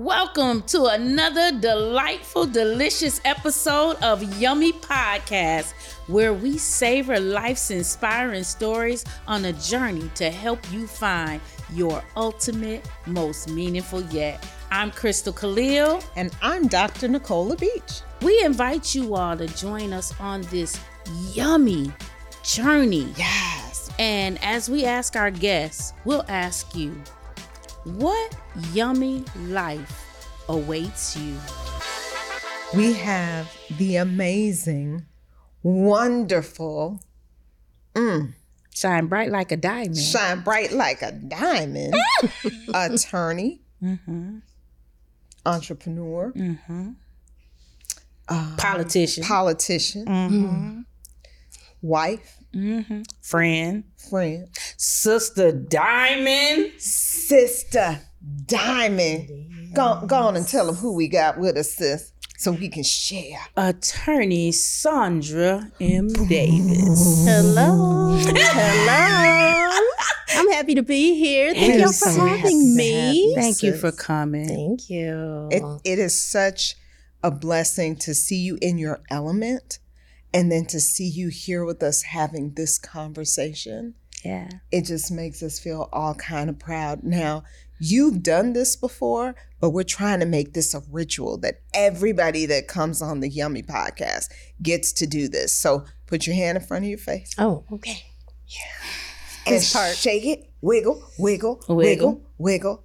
Welcome to another delightful, delicious episode of Yummy Podcast, where we savor life's inspiring stories on a journey to help you find your ultimate, most meaningful yet. I'm Crystal Khalil. And I'm Dr. Nicole LaBeach. We invite you all to join us on this yummy journey. Yes. And as we ask our guests, we'll ask you, what yummy life awaits you? We have the amazing, wonderful, mm, Shine bright like a diamond. shine bright like a diamond attorney, Mm-hmm. entrepreneur, uh, Politician. politician, mm-hmm. Wife, Mm-hmm. Friend. friend, Sister Diamond. sister, diamond. Go, go on and tell them who we got with us, sis, so we can share. Attorney Saundra M. Davis. Hello. Hello. I'm happy to be here. Thank y'all for Yes. having me. Thank you for coming. Thank you. It, it is such a blessing to see you in your element and then to see you here with us having this conversation. Yeah. It just makes us feel all kind of proud. Now, you've done this before, but we're trying to make this a ritual that everybody that comes on the Yummy podcast gets to do this. So put your hand in front of your face oh, okay. yeah and This part. shake it, wiggle, wiggle, Wiggle. wiggle, wiggle,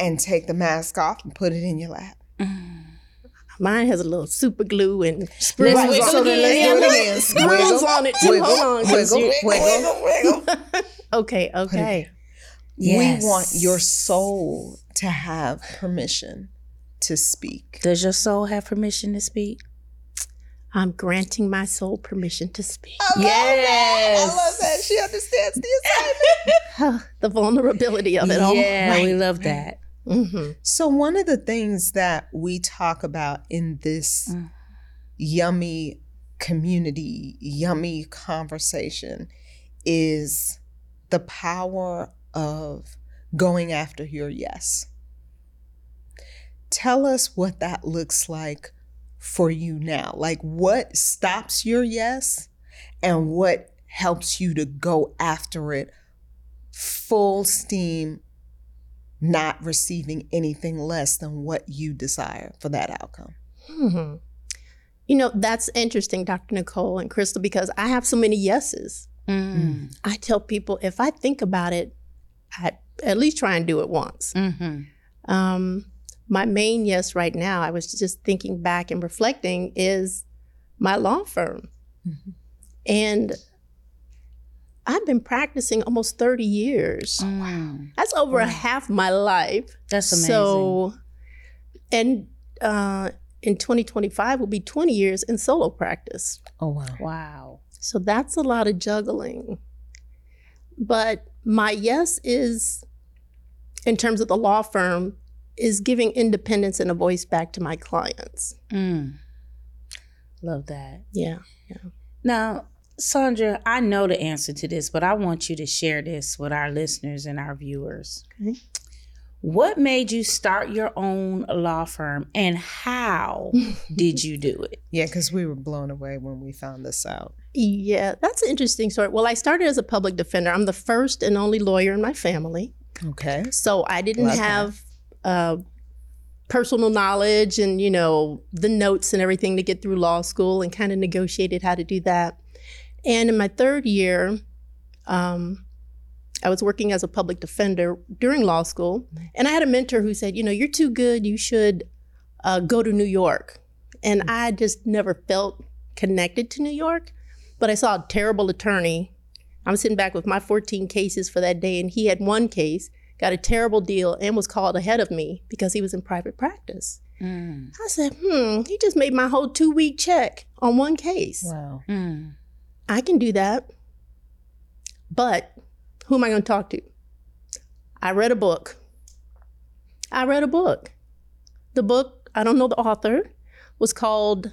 and take the mask off and put it in your lap. Mm. Mine has a little super glue and Let's sprues wiggle so then let's again. do it again. Screws on it too. Wiggle, Hold on, wiggle, wiggle, wiggle. Okay, okay. Yes. We want your soul to have permission to speak. Does your soul have permission to speak? I'm granting my soul permission to speak. Yes. I love that. She understands the assignment. the vulnerability of it all. Yeah, we love that. Hmm So, one of the things that we talk about in this Mm. yummy community, yummy conversation is the power of going after your yes. Tell us what that looks like for you now. Like, what stops your yes and what helps you to go after it full steam not receiving anything less than what you desire for that outcome. hmm You know, that's interesting, Dr. Nicole and Crystal, because I have so many yeses. Mm. I tell people if I think about it, I at least try and do it once. Mm-hmm. Um, my main yes right now, I was just thinking back and reflecting, is my law firm. Mhm. And I've been practicing almost 30 years. Wow, That's over a half my life. That's amazing. So, and uh, in 2025 will be 20 years in solo practice. Oh wow. wow. So that's a lot of juggling. But my yes is, in terms of the law firm, is giving independence and a voice back to my clients. Mm. Love that. Yeah. yeah. Now, Saundra, I know the answer to this, but I want you to share this with our listeners and our viewers. Okay. What made you start your own law firm and how did you do it? Yeah, because we were blown away when we found this out. Yeah, that's an interesting story. Well, I started as a public defender. I'm the first and only lawyer in my family. Okay. So I didn't Love have uh, personal knowledge and, you know, the notes and everything to get through law school and kind of negotiated how to do that. And in my third year, um, I was working as a public defender during law school. And I had a mentor who said, you know, you're too good. You should uh, go to New York. And I just never felt connected to New York. But I saw a terrible attorney. I'm sitting back with my 14 cases for that day, and he had one case got a terrible deal and was called ahead of me because he was in private practice. Mm. I said, hmm, he just made my whole two week check on one case. Wow. Mm. I can do that. But who am I going to talk to? I read a book. I read a book. The book, I don't know the author, was called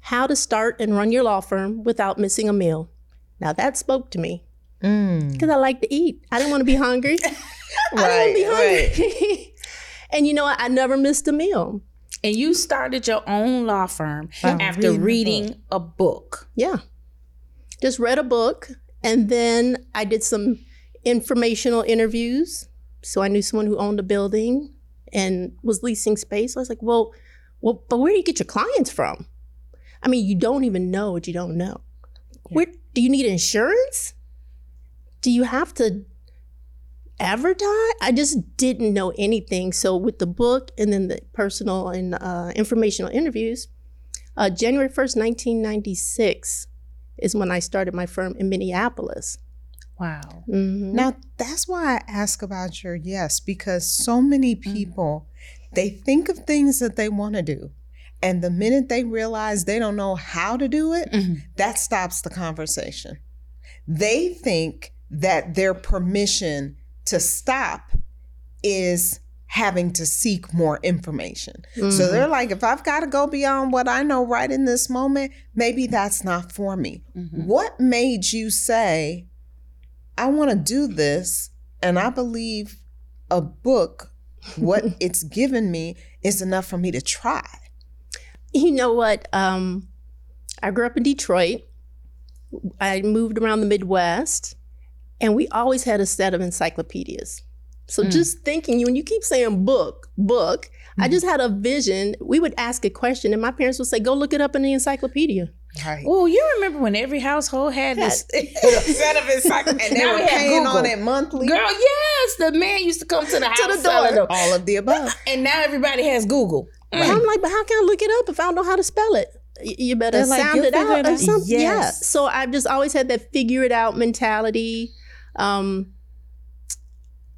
How to Start and Run Your Law Firm Without Missing a Meal. Now that spoke to me Mm. because I like to eat. I didn't want to be hungry. I Right, didn't want to be hungry. And you know what? I never missed a meal. And you started your own law firm By after reading a reading a book. Yeah. Just read a book and then I did some informational interviews. So I knew someone who owned a building and was leasing space. I was like, well, well, but where do you get your clients from? I mean, you don't even know what you don't know. Where do you need insurance? Do you have to advertise? I just didn't know anything. So with the book and then the personal and uh, informational interviews, uh, January 1st, 1996 is when I started my firm in Minneapolis. Wow. Mhm. Now, that's why I ask about your yes, because so many people, they think of things that they want to do. And the minute they realize they don't know how to do it, Mhm. that stops the conversation. They think that their permission to stop is having to seek more information. So Mhm. they're like, if I've got to go beyond what I know right in this moment, maybe that's not for me. Mhm. What made you say, I want to do this, and I believe a book, what it's given me, is enough for me to try? You know what? Um, I grew up in Detroit. I moved around the Midwest, and we always had a set of encyclopedias. So Mm. just thinking, you when you keep saying book, book, I just had a vision. We would ask a question, and my parents would say, "Go look it up in the encyclopedia." Right. Well, you remember when every household had this set of encyclopedias, And they were paying on it monthly. Girl, yes, the man used to come to the house the selling door. them. All of the above. and now everybody has Google. And I'm like, "But how can I look it up if I don't know how to spell it?" You better They're like, sound "You'll it out it or out." something. Yeah. Yes. So I've just always had that figure it out mentality. Um,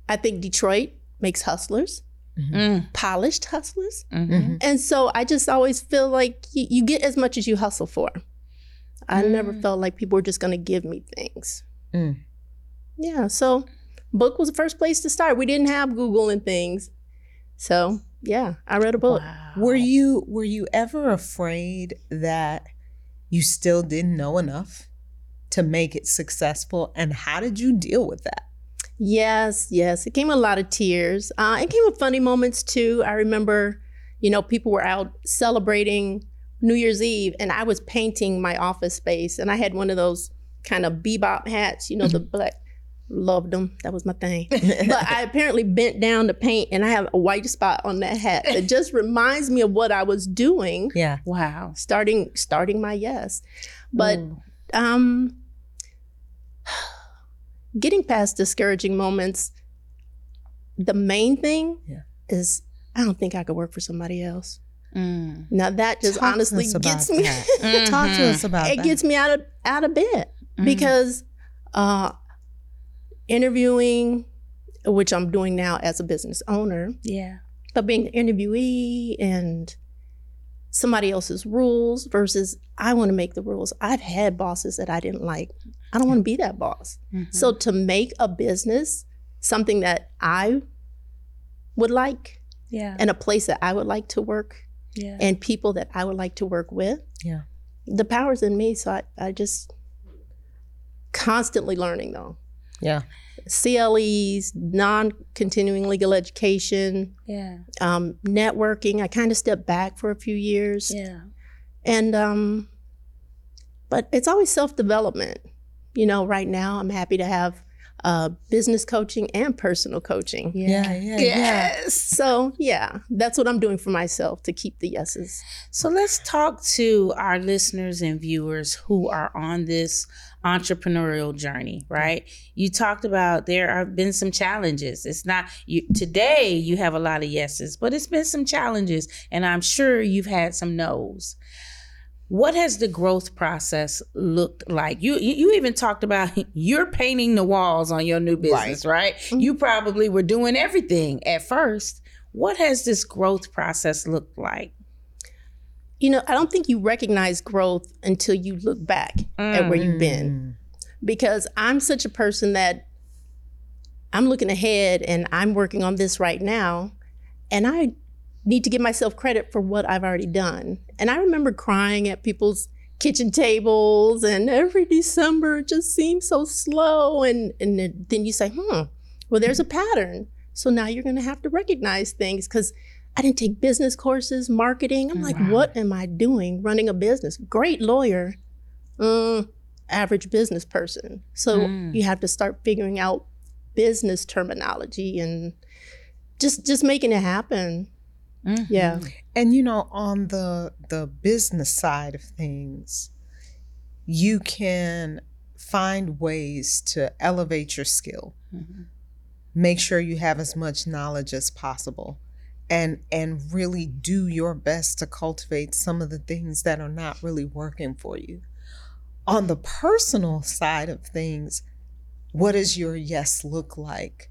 I think Detroit makes hustlers, Mm, polished hustlers. mhm. Mhm. And so I just always feel like you, you get as much as you hustle for. I never Mm. felt like people were just going to give me things. Mm. Yeah. So book was the first place to start. We didn't have Google and things. So yeah, I read a book. Wow. Were you were you ever afraid that you still didn't know enough to make it successful? And how did you deal with that? Yes, yes. It came with a lot of tears. Uh, it came with funny moments too. I remember, you know, people were out celebrating New Year's Eve, and I was painting my office space, and I had one of those kind of bebop hats, you know, the black. Loved them. That was my thing. but I apparently bent down to paint, and I have a white spot on that hat that just reminds me of what I was doing, Yeah. Wow. starting starting my yes. But Ooh. um getting past discouraging moments the main thing Yeah. is i don't think i could work for somebody else Mm. now that just Talk honestly gets me that. Talk to us about it that. gets me out of out of bed Mhm. because uh interviewing which i'm doing now as a business owner yeah. but being an interviewee and somebody else's rules versus I want to make the rules. I've had bosses that I didn't like. I don't want to be that boss. Mhm. So to make a business something that I would like yeah. and a place that I would like to work yeah. and people that I would like to work with, Yeah. the power's in me. So I, I just constantly learning though. Yeah. CLEs, non continuing legal education, yeah. um, networking. I kind of stepped back for a few years. Yeah. And um but it's always self-development. You know, right now I'm happy to have uh business coaching and personal coaching. Yeah. Yeah. Yeah. Yes. So, yeah, that's what I'm doing for myself to keep the yeses. So let's talk to our listeners and viewers who are on this entrepreneurial journey, right? You talked about there have been some challenges. It's not you today you have a lot of yeses, but it's been some challenges and I'm sure you've had some no's. What has the growth process looked like? You you, even talked about you're painting the walls on your new business, right? You probably were doing everything at first. What has this growth process looked like? You know, I don't think you recognize growth until you look back at where you've been. Mm. because I'm such a person that I'm looking ahead and I'm working on this right now. And I need to give myself credit for what I've already done. And I remember crying at people's kitchen tables and every December it just seems so slow. And, and then- you say, hmm, well, there's a pattern. So now you're going to have to recognize things because I didn't take business courses, marketing. I'm like, Wow. what am I doing running a business? Great lawyer, mm, average business person. So Mm. you have to start figuring out business terminology and just just making it happen. Mhm. Yeah. And you know, on the the business side of things, you can find ways to elevate your skill. Mhm. Make sure you have as much knowledge as possible and and really do your best to cultivate some of the things that are not really working for you. On the personal side of things, what does your yes look like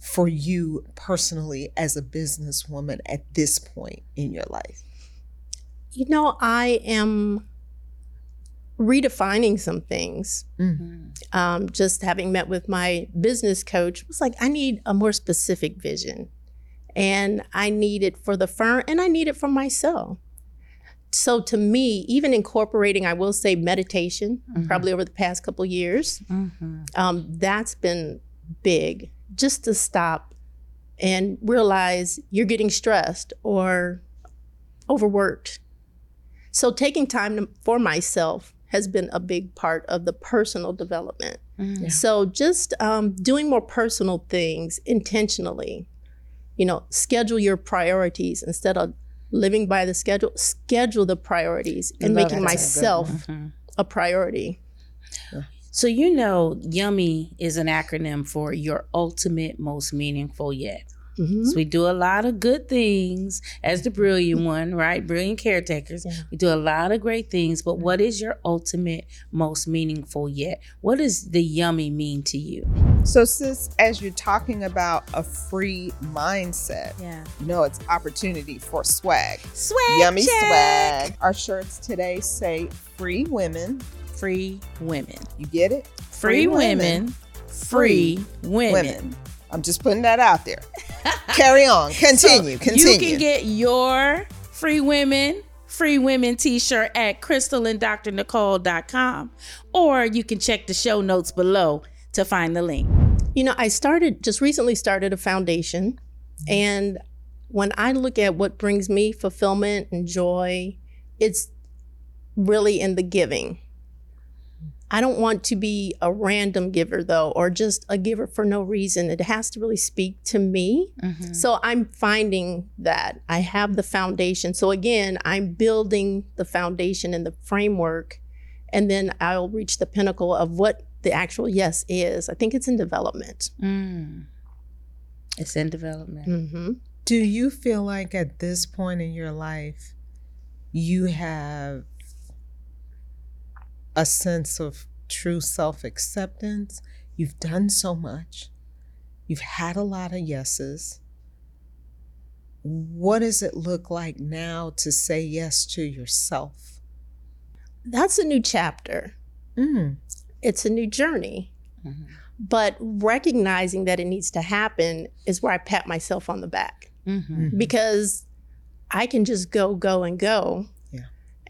for you personally as a businesswoman at this point in your life? You know, I am redefining some things. Mhm. um, just having met with my business coach was like i need a more specific vision and i need it for the firm and i need it for myself so to me even incorporating i will say meditation Mhm. probably over the past couple years Mhm. um, that's been big just to stop and realize you're getting stressed or overworked so taking time to, for myself has been a big part of the personal development Mhm. so just um, doing more personal things intentionally, you know, schedule your priorities instead of living by the schedule. Schedule the priorities and making that. myself Mhm. a priority. So you know, Yummy is an acronym for your ultimate most meaningful yet. Mhm. So we do a lot of good things as the brilliant one, right? Brilliant caretakers. Yeah. We do a lot of great things, but what is your ultimate most meaningful yet? What does the yummy mean to you? So, sis, as you're talking about a free mindset, Yeah. you know it's opportunity for swag. Swag. Yummy check. swag. Our shirts today say free women. Free women. You get it? Free, women. Free women. Women. I'm just putting that out there. Carry on. Continue. So continue. You can get your free women, free women t-shirt at crystalanddrnicole.com or you can check the show notes below to find the link. You know, I started just recently started a foundation, mm-hmm. and when I look at what brings me fulfillment and joy, it's really in the giving. I don't want to be a random giver though, or just a giver for no reason. It has to really speak to me. So I'm finding that I have the foundation. So again, I'm building the foundation and the framework, and then I'll reach the pinnacle of what the actual yes is. I think it's in development. Mm. It's in development. hmm Do you feel like at this point in your life, you have a sense of true self acceptance? You've done so much, you've had a lot of yeses. What does it look like now to say yes to yourself? That's a new chapter. Mm. It's a new journey. Mhm. But recognizing that it needs to happen is where I pat myself on the back Mhm. because I can just go, go, and go.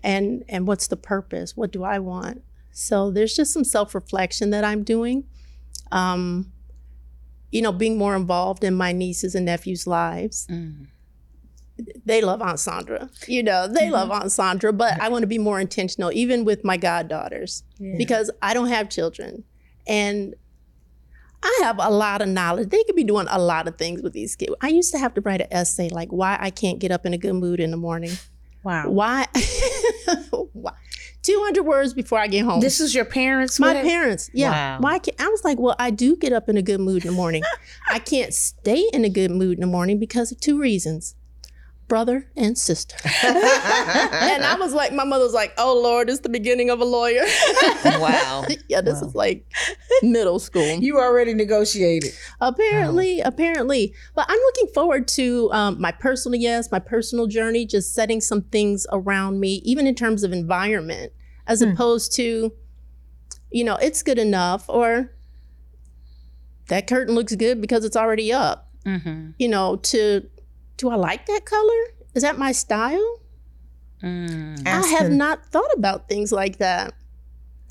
And and what's the purpose? What do I want? So there's just some self reflection that I'm doing. Um, you know, being more involved in my nieces and nephews' lives. Mm. They love Aunt Saundra. You know, they love Aunt Saundra, but I want to be more intentional, even with my goddaughters Yeah. because I don't have children. And I have a lot of knowledge. They could be doing a lot of things with these kids. I used to have to write an essay like why I can't get up in a good mood in the morning. Wow. Why? why? 200 words before I get home. This is your parents' my way? parents. Yeah. Wow. Why can't, I was like, well, I do get up in a good mood in the morning. I can't stay in a good mood in the morning because of two reasons brother and sister. and I was like, my mother was like, oh Lord, it's the beginning of a lawyer. wow. yeah, this is like middle school. You already negotiated. Apparently, apparently. But I'm looking forward to um, my personal yes, my personal journey, just setting some things around me, even in terms of environment, as Hmm. opposed to, you know, it's good enough or that curtain looks good because it's already up. Mhm. You know, to do I like that color? Is that my style? Mm. I have Asking- not thought about things like that.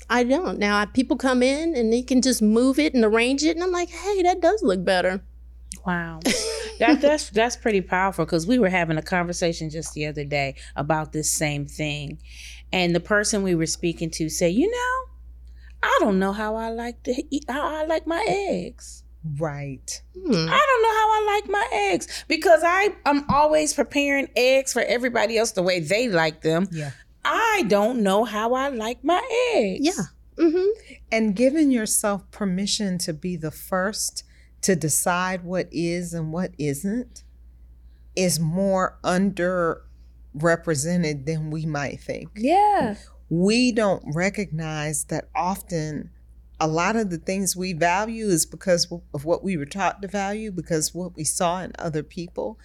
I don't. Now, I- people come in and they can just move it and arrange it, and I'm like, hey, that does look better. Wow. that, that's that's pretty powerful because we were having a conversation just the other day about this same thing. And the person we were speaking to said, you know, I don't know how I like to eat how I like my eggs. Right. Hmm. I don't know how I like my eggs because I I'm always preparing eggs for everybody else the way they like them. Yeah. I don't know how I like my eggs. Yeah. Mm-hmm. And giving yourself permission to be the first to decide what is and what isn't is more underrepresented than we might think. Yeah. We don't recognize that often a lot of the things we value is because of what we were taught to value, because what we saw in other people.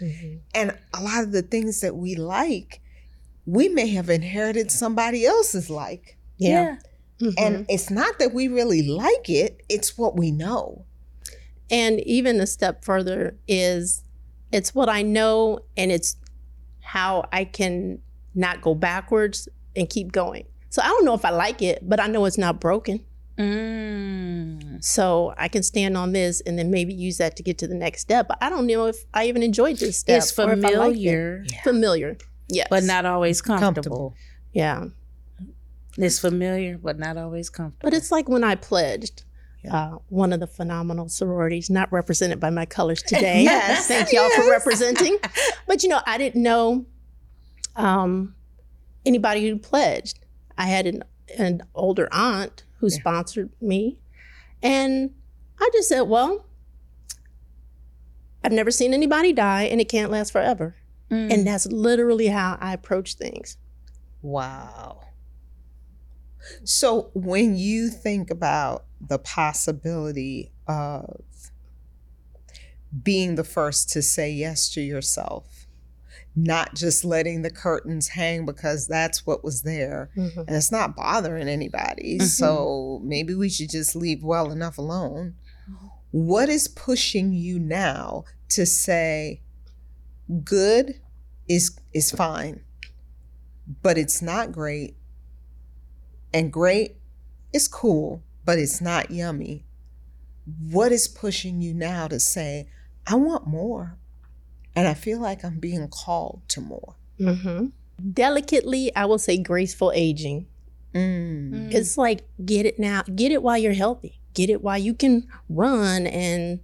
And a lot of the things that we like, we may have inherited somebody else's like. Yeah. Mhm. And it's not that we really like it, it's what we know. And even a step further is it's what I know and it's how I can not go backwards and keep going. So I don't know if I like it, but I know it's not broken. Mm. So I can stand on this and then maybe use that to get to the next step. But I don't know if I even enjoyed this step. It's or if I liked it. familiar, Familiar. Yes. but not always comfortable. Comfortable. Yeah. It's familiar, but not always comfortable. But it's like when I pledged. Uh, one of the phenomenal sororities, not represented by my colors today. Yes, Thank y'all for representing. But you know, I didn't know um, anybody who pledged. I had an, an older aunt who Yeah. sponsored me. And I just said, well, I've never seen anybody die and it can't last forever. Mm. And that's literally how I approach things. Wow. So when you think about the possibility of being the first to say yes to yourself, not just letting the curtains hang because that's what was there, and it's not bothering anybody. Mhm. So maybe we should just leave well enough alone. What is pushing you now to say good is is fine, but it's not great, and great is cool, but it's not yummy. What is pushing you now to say, I want more, and I feel like I'm being called to more? hmm Delicately, I will say graceful aging. Mm. Mm. It's like get it now, get it while you're healthy, get it while you can run and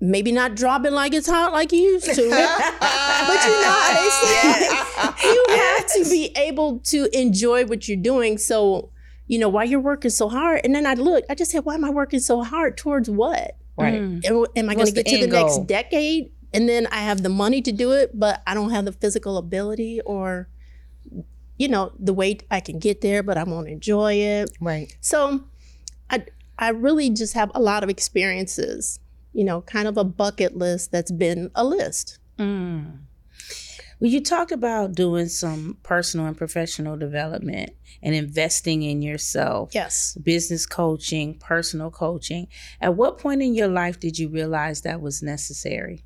maybe not drop it like it's hot like you used to. but you know how they say you have to be able to enjoy what you're doing. So, you know, while you're working so hard, and then I look, I just said, why am I working so hard towards what? Right. Mm. Am, am I going to get to the end next decade? And then I have the money to do it, but I don't have the physical ability or, you know, the way I can get there, but I won't enjoy it. Right. So I, I really just have a lot of experiences, you know, kind of a bucket list that's been a list. Mm. Well, you talked about doing some personal and professional development and investing in yourself, Yes. business coaching, personal coaching. At what point in your life did you realize that was necessary?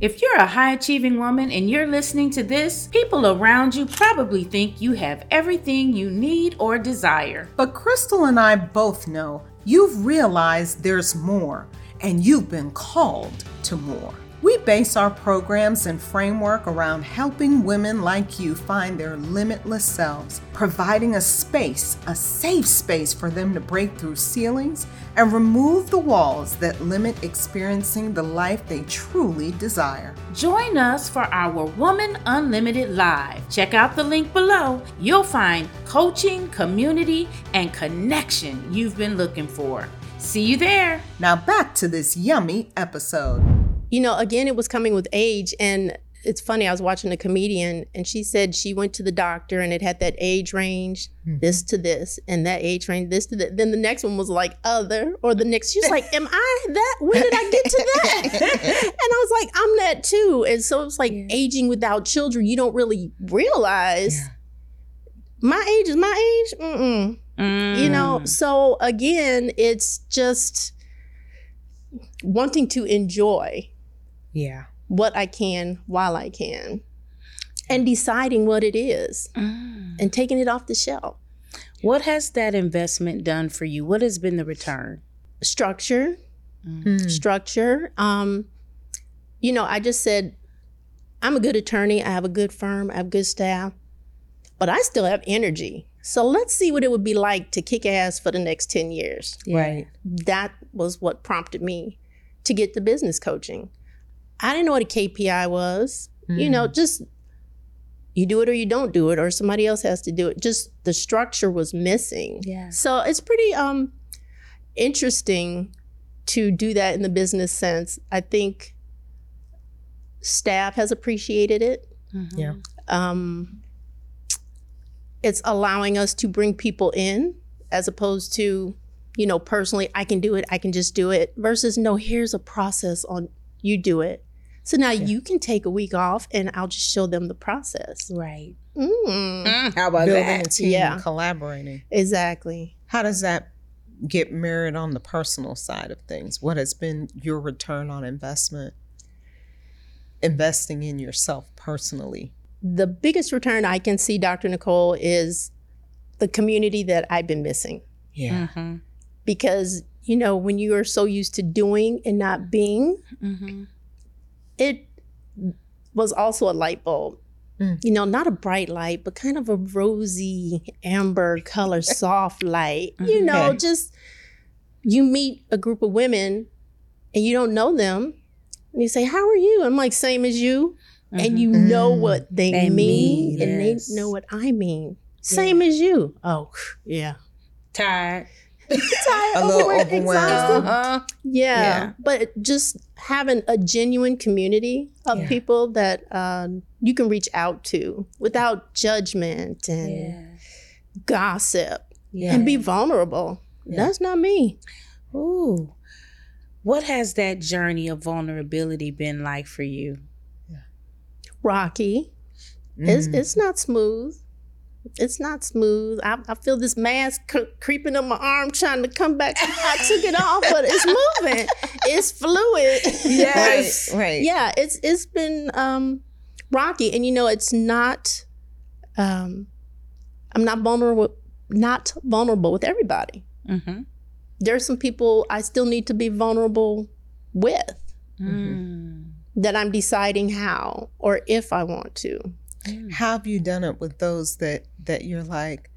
If you're a high achieving woman and you're listening to this, people around you probably think you have everything you need or desire. But Crystal and I both know you've realized there's more, and you've been called to more. Base our programs and framework around helping women like you find their limitless selves, providing a space, a safe space for them to break through ceilings and remove the walls that limit experiencing the life they truly desire. Join us for our Woman Unlimited Live. Check out the link below. You'll find coaching, community, and connection you've been looking for. See you there. Now back to this yummy episode. You know, again, it was coming with age. And it's funny, I was watching a comedian and she said she went to the doctor and it had that age range, this to this, and that age range, this to that. Then the next one was like other, or the next, she's like, Am I that? When did I get to that? and I was like, I'm that too. And so it's like aging without children, you don't really realize my age is my age. Mm-mm. You know, Mm. so again, it's just wanting to enjoy Yeah. what I can while I can and deciding what it is Mm. and taking it off the shelf. What has that investment done for you? What has been the return? Structure, Mm. structure. Um, you know, I just said, I'm a good attorney. I have a good firm. I have good staff, but I still have energy. So let's see what it would be like to kick ass for the next 10 years. Right. That was what prompted me to get the business coaching. I didn't know what a KPI was. You know, just you do it or you don't do it, or somebody else has to do it. Just the structure was missing. Yeah. So it's pretty um interesting to do that in the business sense. I think staff has appreciated it. Mm-hmm. Yeah. Um, it's allowing us to bring people in as opposed to, you know, personally, I can do it, I can just do it, versus no, here's a process on you do it. So now you can take a week off and I'll just show them the process. Right. Mm, How about Building that? a team, Yeah. collaborating. exactly. How does that get mirrored on the personal side of things? What has been your return on investment? Investing in yourself personally. The biggest return I can see, Dr. Nicole, is the community that I've been missing. Yeah. Mm-hmm. Because, you know, when you are so used to doing and not being, Mm-hmm. It was also a light bulb. Mm. You know, not a bright light, but kind of a rosy amber color, soft light. You know, Okay. just you meet a group of women and you don't know them. And you say, How are you? I'm like, Same as you. And you know Mm. what they, They mean, mean, and they know what I mean. Same as you. Oh, yeah. Tired. Tired, A little overwhelmed, overwhelmed. exhausted. Uh-huh. Yeah. Yeah. But just having a genuine community of Yeah. people that um, you can reach out to without judgment and Yeah. gossip Yeah. and be vulnerable. Yeah. That's not me. Ooh. What has that journey of vulnerability been like for you? Rocky. It's, Mm. it's not smooth. It's not smooth. I, I feel this mask cr- creeping up my arm trying to come back. I took it off, but it's moving. It's fluid. Yes. Right. Right. yeah it's it's been um rocky and you know it's not um i'm not vulnerable not vulnerable with everybody Mm-hmm. there's some people i still need to be vulnerable with Mm. that i'm deciding how or if i want to How have you done it with those that that you're like,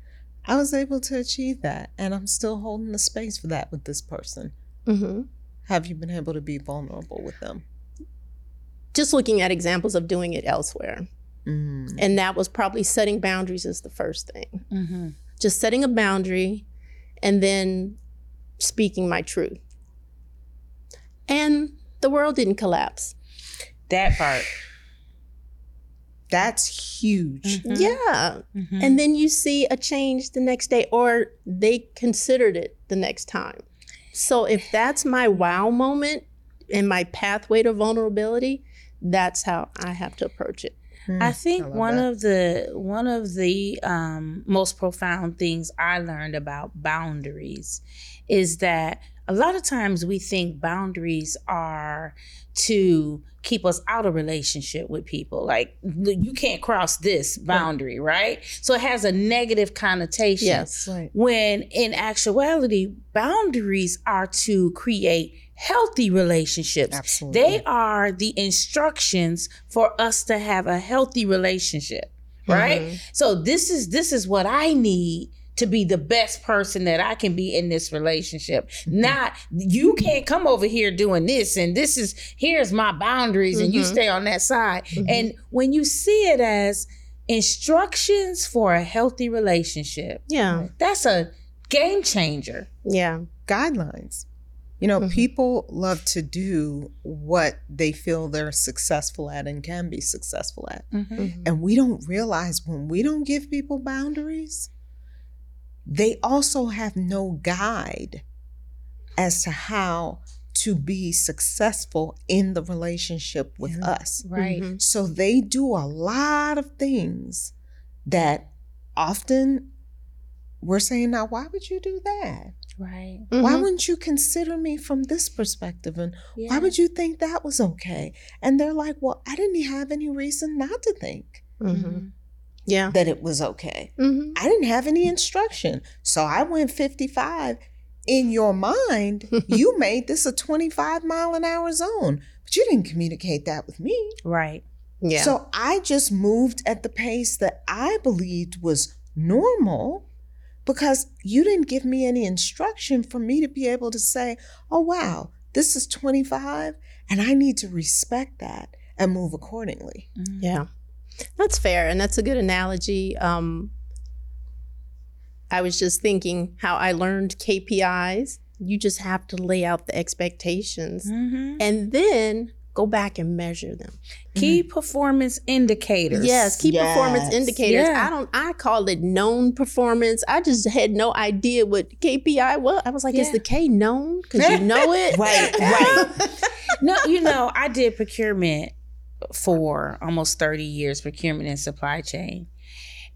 I was able to achieve that, and I'm still holding the space for that with this person? hmm Have you been able to be vulnerable with them? just looking at examples of doing it elsewhere Mm. and that was probably setting boundaries is the first thing Mm-hmm. just setting a boundary and then speaking my truth and the world didn't collapse That part. That's huge. Mhm. Yeah. Mhm. And then you see a change the next day, or they considered it the next time. So if that's my wow moment and my pathway to vulnerability, that's how I have to approach it. Mm, I think love one that. of the one of the um, most profound things I learned about boundaries is that a lot of times we think boundaries are to keep us out of relationship with people. Like you can't cross this boundary, right? So it has a negative connotation. Yes. right. When in actuality, boundaries are to create healthy relationships. Absolutely. They are the instructions for us to have a healthy relationship, right? Mhm. So this is this is what I need to be the best person that I can be in this relationship. Not you can't come over here doing this and this is here's my boundaries and you Mhm. stay on that side. Mhm. And when you see it as instructions for a healthy relationship, Yeah. that's a game changer. Yeah. guidelines. You know, Mhm. people love to do what they feel they're successful at and can be successful at. Mhm. And we don't realize when we don't give people boundaries, they also have no guide as to how to be successful in the relationship with Yeah. us. Right. Mhm. So they do a lot of things that often we're saying, now, why would you do that? Right. Why Mhm. wouldn't you consider me from this perspective? And Yeah. why would you think that was okay? And they're like, well, I didn't have any reason not to think Mhm. Yeah. that it was okay. Mhm. I didn't have any instruction. So I went 55. in your mind, you made this a 25 mile an hour zone, but you didn't communicate that with me. Right. Yeah. So I just moved at the pace that I believed was normal because you didn't give me any instruction for me to be able to say, oh, wow, this is 25, and I need to respect that and move accordingly. Yeah, that's fair, and that's a good analogy. Um, I was just thinking how I learned KPIs. You just have to lay out the expectations, Mhm. and then go back and measure them. Key performance indicators. Yes, key performance indicators. Yeah. I don't. I call it known performance. I just had no idea what KPI was. I was like, is the K known? Because you know it. Right, right. no, you know, I did procurement for almost 30 years, procurement and supply chain.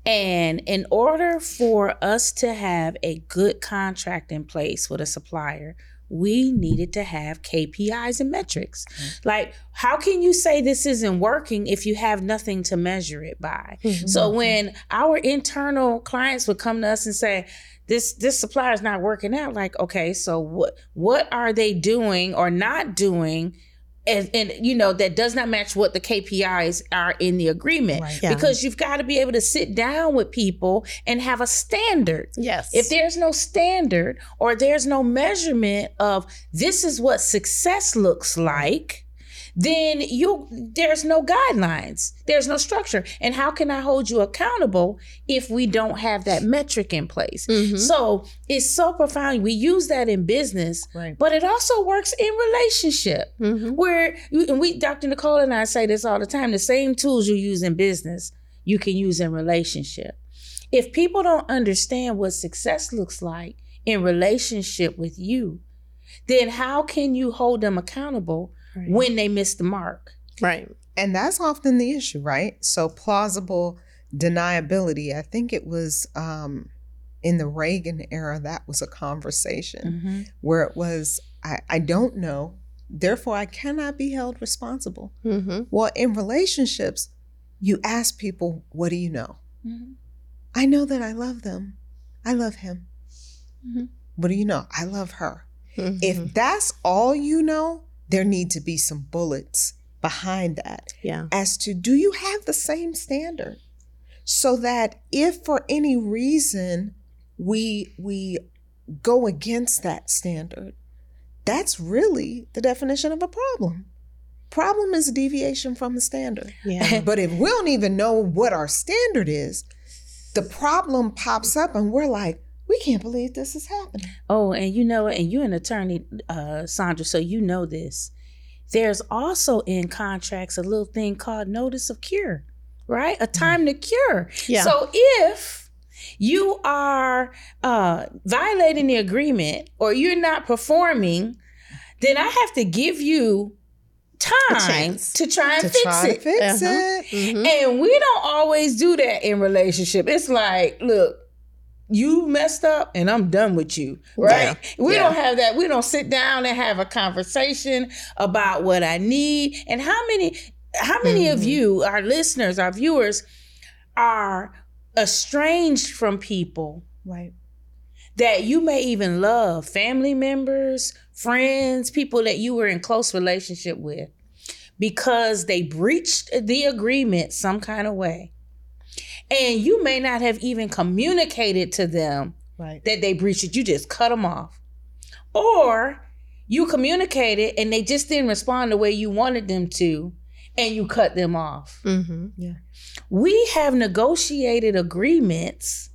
And in order for us to have a good contract in place with a supplier, we needed to have KPIs and metrics. Mm-hmm. Like, how can you say this isn't working if you have nothing to measure it by? Mm-hmm. So when our internal clients would come to us and say, this this supplier is not working out, like, okay, so what what are they doing or not doing? And, and you know that does not match what the KPIs are in the agreement Right. Yeah. because you've got to be able to sit down with people and have a standard. Yes. If there's no standard or there's no measurement of this is what success looks like, then you there's no guidelines. There's no structure. And how can I hold you accountable if we don't have that metric in place? Mhm. So it's so profound. We use that in business, Right. but it also works in relationship Mhm. where and we Dr. Nicole and I say this all the time, the same tools you use in business, you can use in relationship. If people don't understand what success looks like in relationship with you, then how can you hold them accountable Right. when they miss the mark? Right. And that's often the issue, right? So plausible deniability. I think it was um, in the Reagan era that was a conversation where it was, I, I don't know, therefore I cannot be held responsible. Mm-hmm. Well, in relationships, you ask people, what do you know? Mhm. I know that I love them. I love him. Mhm. What do you know? I love her. Mm-hmm. If that's all you know, there need to be some bullets behind that yeah. as to do you have the same standard so that if for any reason we we go against that standard that's really the definition of a problem problem is a deviation from the standard Yeah. but if we don't even know what our standard is the problem pops up and we're like we can't believe this is happening Oh, and you know, and you're an attorney, uh, Saundra, so you know this. There's also in contracts a little thing called notice of cure, right? A time to cure. Yeah. So if you are uh, violating the agreement or you're not performing, then I have to give you time to try and to fix try it. fix Uh-huh. it Mhm. And we don't always do that in relationship. It's like, look, you messed up and I'm done with you. Right? We Yeah. don't have that. We don't sit down and have a conversation about what I need. And how many how many of Mhm. you, our listeners, our viewers, are estranged from people right that you may even love, family members, friends, people that you were in close relationship with, because they breached the agreement some kind of way. And you may not have even communicated to them right that they breached it. You just cut them off. Or you communicated and they just didn't respond the way you wanted them to, and you cut them off. Mm-hmm. We have negotiated agreements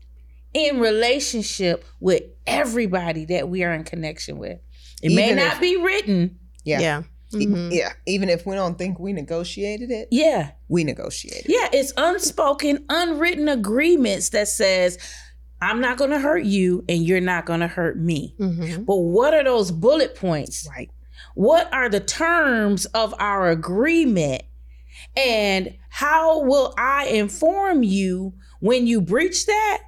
in relationship with everybody that we are in connection with. It may not if- be written. yeah Yeah. Mhm. yeah even if we don't think we negotiated it Yeah. we negotiated Yeah, it's unspoken, unwritten agreements that says I'm not going to hurt you and you're not going to hurt me. Mhm. But what are those bullet points? right What are the terms of our agreement? And how will I inform you when you breach that?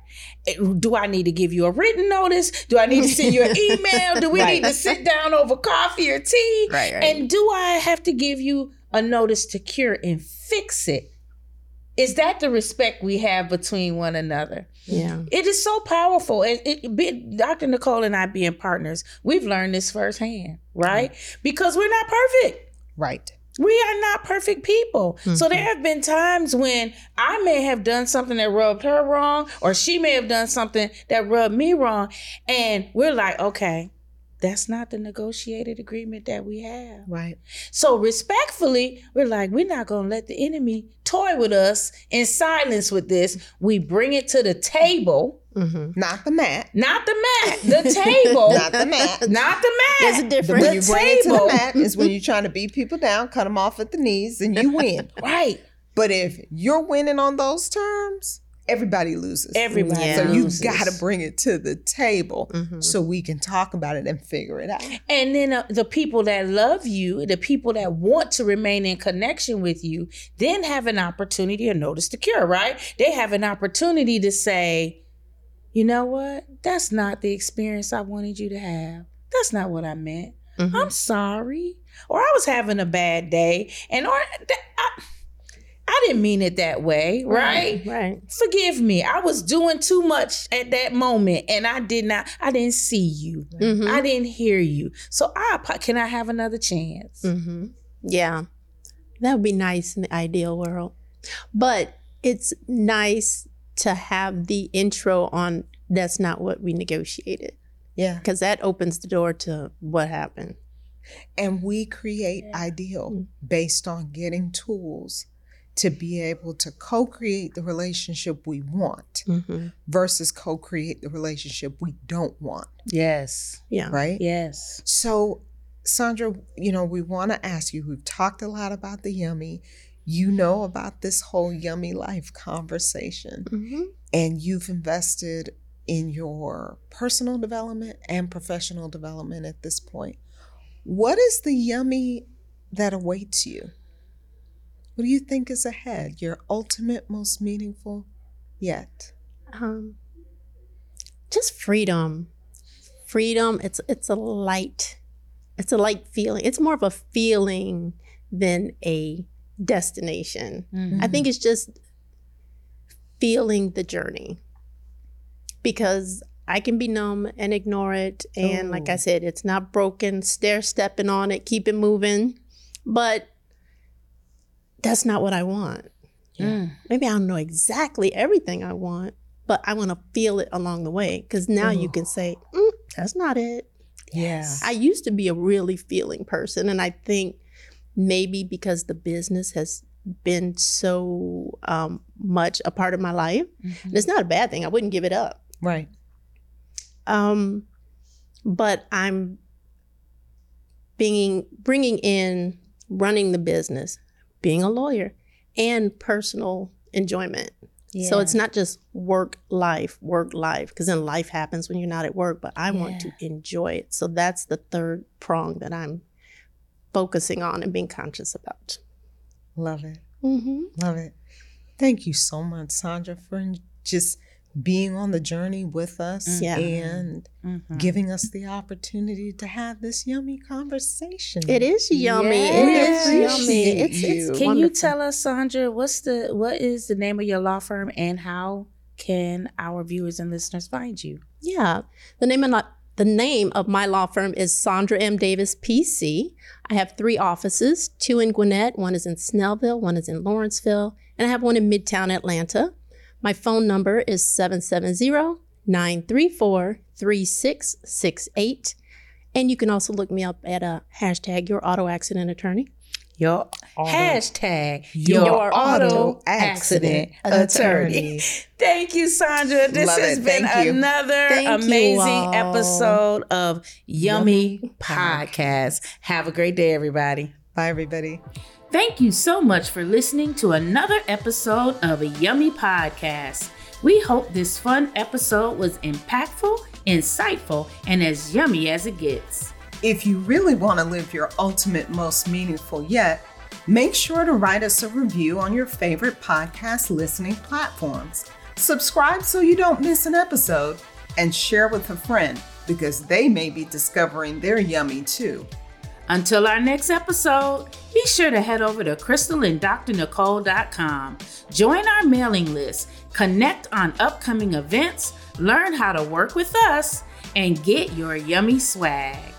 Do I need to give you a written notice? Do I need to send you an email? Do we Right. need to sit down over coffee or tea? Right, right. And do I have to give you a notice to cure and fix it Is that the respect we have between one another? Yeah. It is so powerful. It, it, Dr. Nicole and I being partners, we've learned this firsthand, right? Because we're not perfect. Right. We are not perfect people. So Mm-hmm. there have been times when I may have done something that rubbed her wrong, or she may have done something that rubbed me wrong. And we're like, okay, that's not the negotiated agreement that we have. Right. So respectfully, we're like, we're not gonna let the enemy toy with us in silence with this. We bring it to the table, Mm-hmm. Not the mat. not the mat, the table, Not the mat. not the mat. There's a mat. The, difference. when you bring it to the table. mat is when you're trying to beat people down, cut them off at the knees, and you win. Right. But if you're winning on those terms, everybody loses. Everybody Yeah. So you loses. got to bring it to the table Mhm. so we can talk about it and figure it out. And then uh, the people that love you, the people that want to remain in connection with you, then have an opportunity to notice the cure, right? They have an opportunity to say, you know what? That's not the experience I wanted you to have. That's not what I meant. Mhm. I'm sorry. Or I was having a bad day and or th- I, I didn't mean it that way, right? Right. Forgive me. I was doing too much at that moment and I did not I didn't see you. Mhm. I didn't hear you. So I can I have another chance? hmm Yeah. That would be nice in the ideal world. But it's nice to have the intro on that's not what we negotiated Yeah. because that opens the door to what happened. And we create Yeah. ideal based on getting tools to be able to co create the relationship we want Mm-hmm. versus co create the relationship we don't want. Yes. Yeah. Right? Yes. So, Saundra, you know, we want to ask you, we've talked a lot about the yummy. You know about this whole yummy life conversation, hmm and you've invested in your personal development and professional development at this point. What is the yummy that awaits you? What do you think is ahead? Your ultimate, most meaningful yet? Um, just freedom. Freedom. It's it's a light. It's a light feeling. It's more of a feeling than a destination. Mm-hmm. I think it's just feeling the journey because I can be numb and ignore it. And like I Oh. said, it's not broken, stair stepping on it, keep it moving. But that's not what I want. Mm. Maybe I don't know exactly everything I want, but I want to feel it along the way because now you Oh. can say, mm, that's not it. Yeah. I used to be a really feeling person, and I think maybe because the business has been so um, much a part of my life, and it's not a bad thing. I wouldn't give it up. Right. Um, but I'm being bringing in running the business, being a lawyer, and personal enjoyment. Yeah. So it's not just work life, work life, because then life happens when you're not at work, but I want to enjoy it. So that's the third prong that I'm focusing on and being conscious about. Love it. Mm-hmm. Love it. Thank you so much, Saundra, for just being on the journey with us Yeah. and Mhm. giving us the opportunity to have this yummy conversation. It is yummy. Yes. It is yummy. It's, it's you. Can you tell us, Saundra, what's the what is the name of your law firm and how can our viewers and listeners find you? Yeah. The name of not the name of my law firm is Saundra M. Davis PC. I have three offices, two in Gwinnett, one is in Snellville, one is in Lawrenceville, and I have one in Midtown Atlanta. My phone number is 770-934-3668. And you can also look me up at a hashtag your auto accident attorney. Your Auto- hashtag Your your, auto, accident, accident attorney. attorney. Thank you, Saundra. This Love has it. been Thank another amazing episode of Yummy, Yummy Podcast. Have a great day, everybody. Bye, everybody. Thank you so much for listening to another episode of a Yummy Podcast. We hope this fun episode was impactful, insightful, and as yummy as it gets. If you really want to live your ultimate, most meaningful yet, make sure to write us a review on your favorite podcast listening platforms. Subscribe so you don't miss an episode, and share with a friend because they may be discovering their yummy too. Until our next episode, be sure to head over to crystalanddrnicole.com. Join our mailing list, connect on upcoming events, learn how to work with us, and get your yummy swag.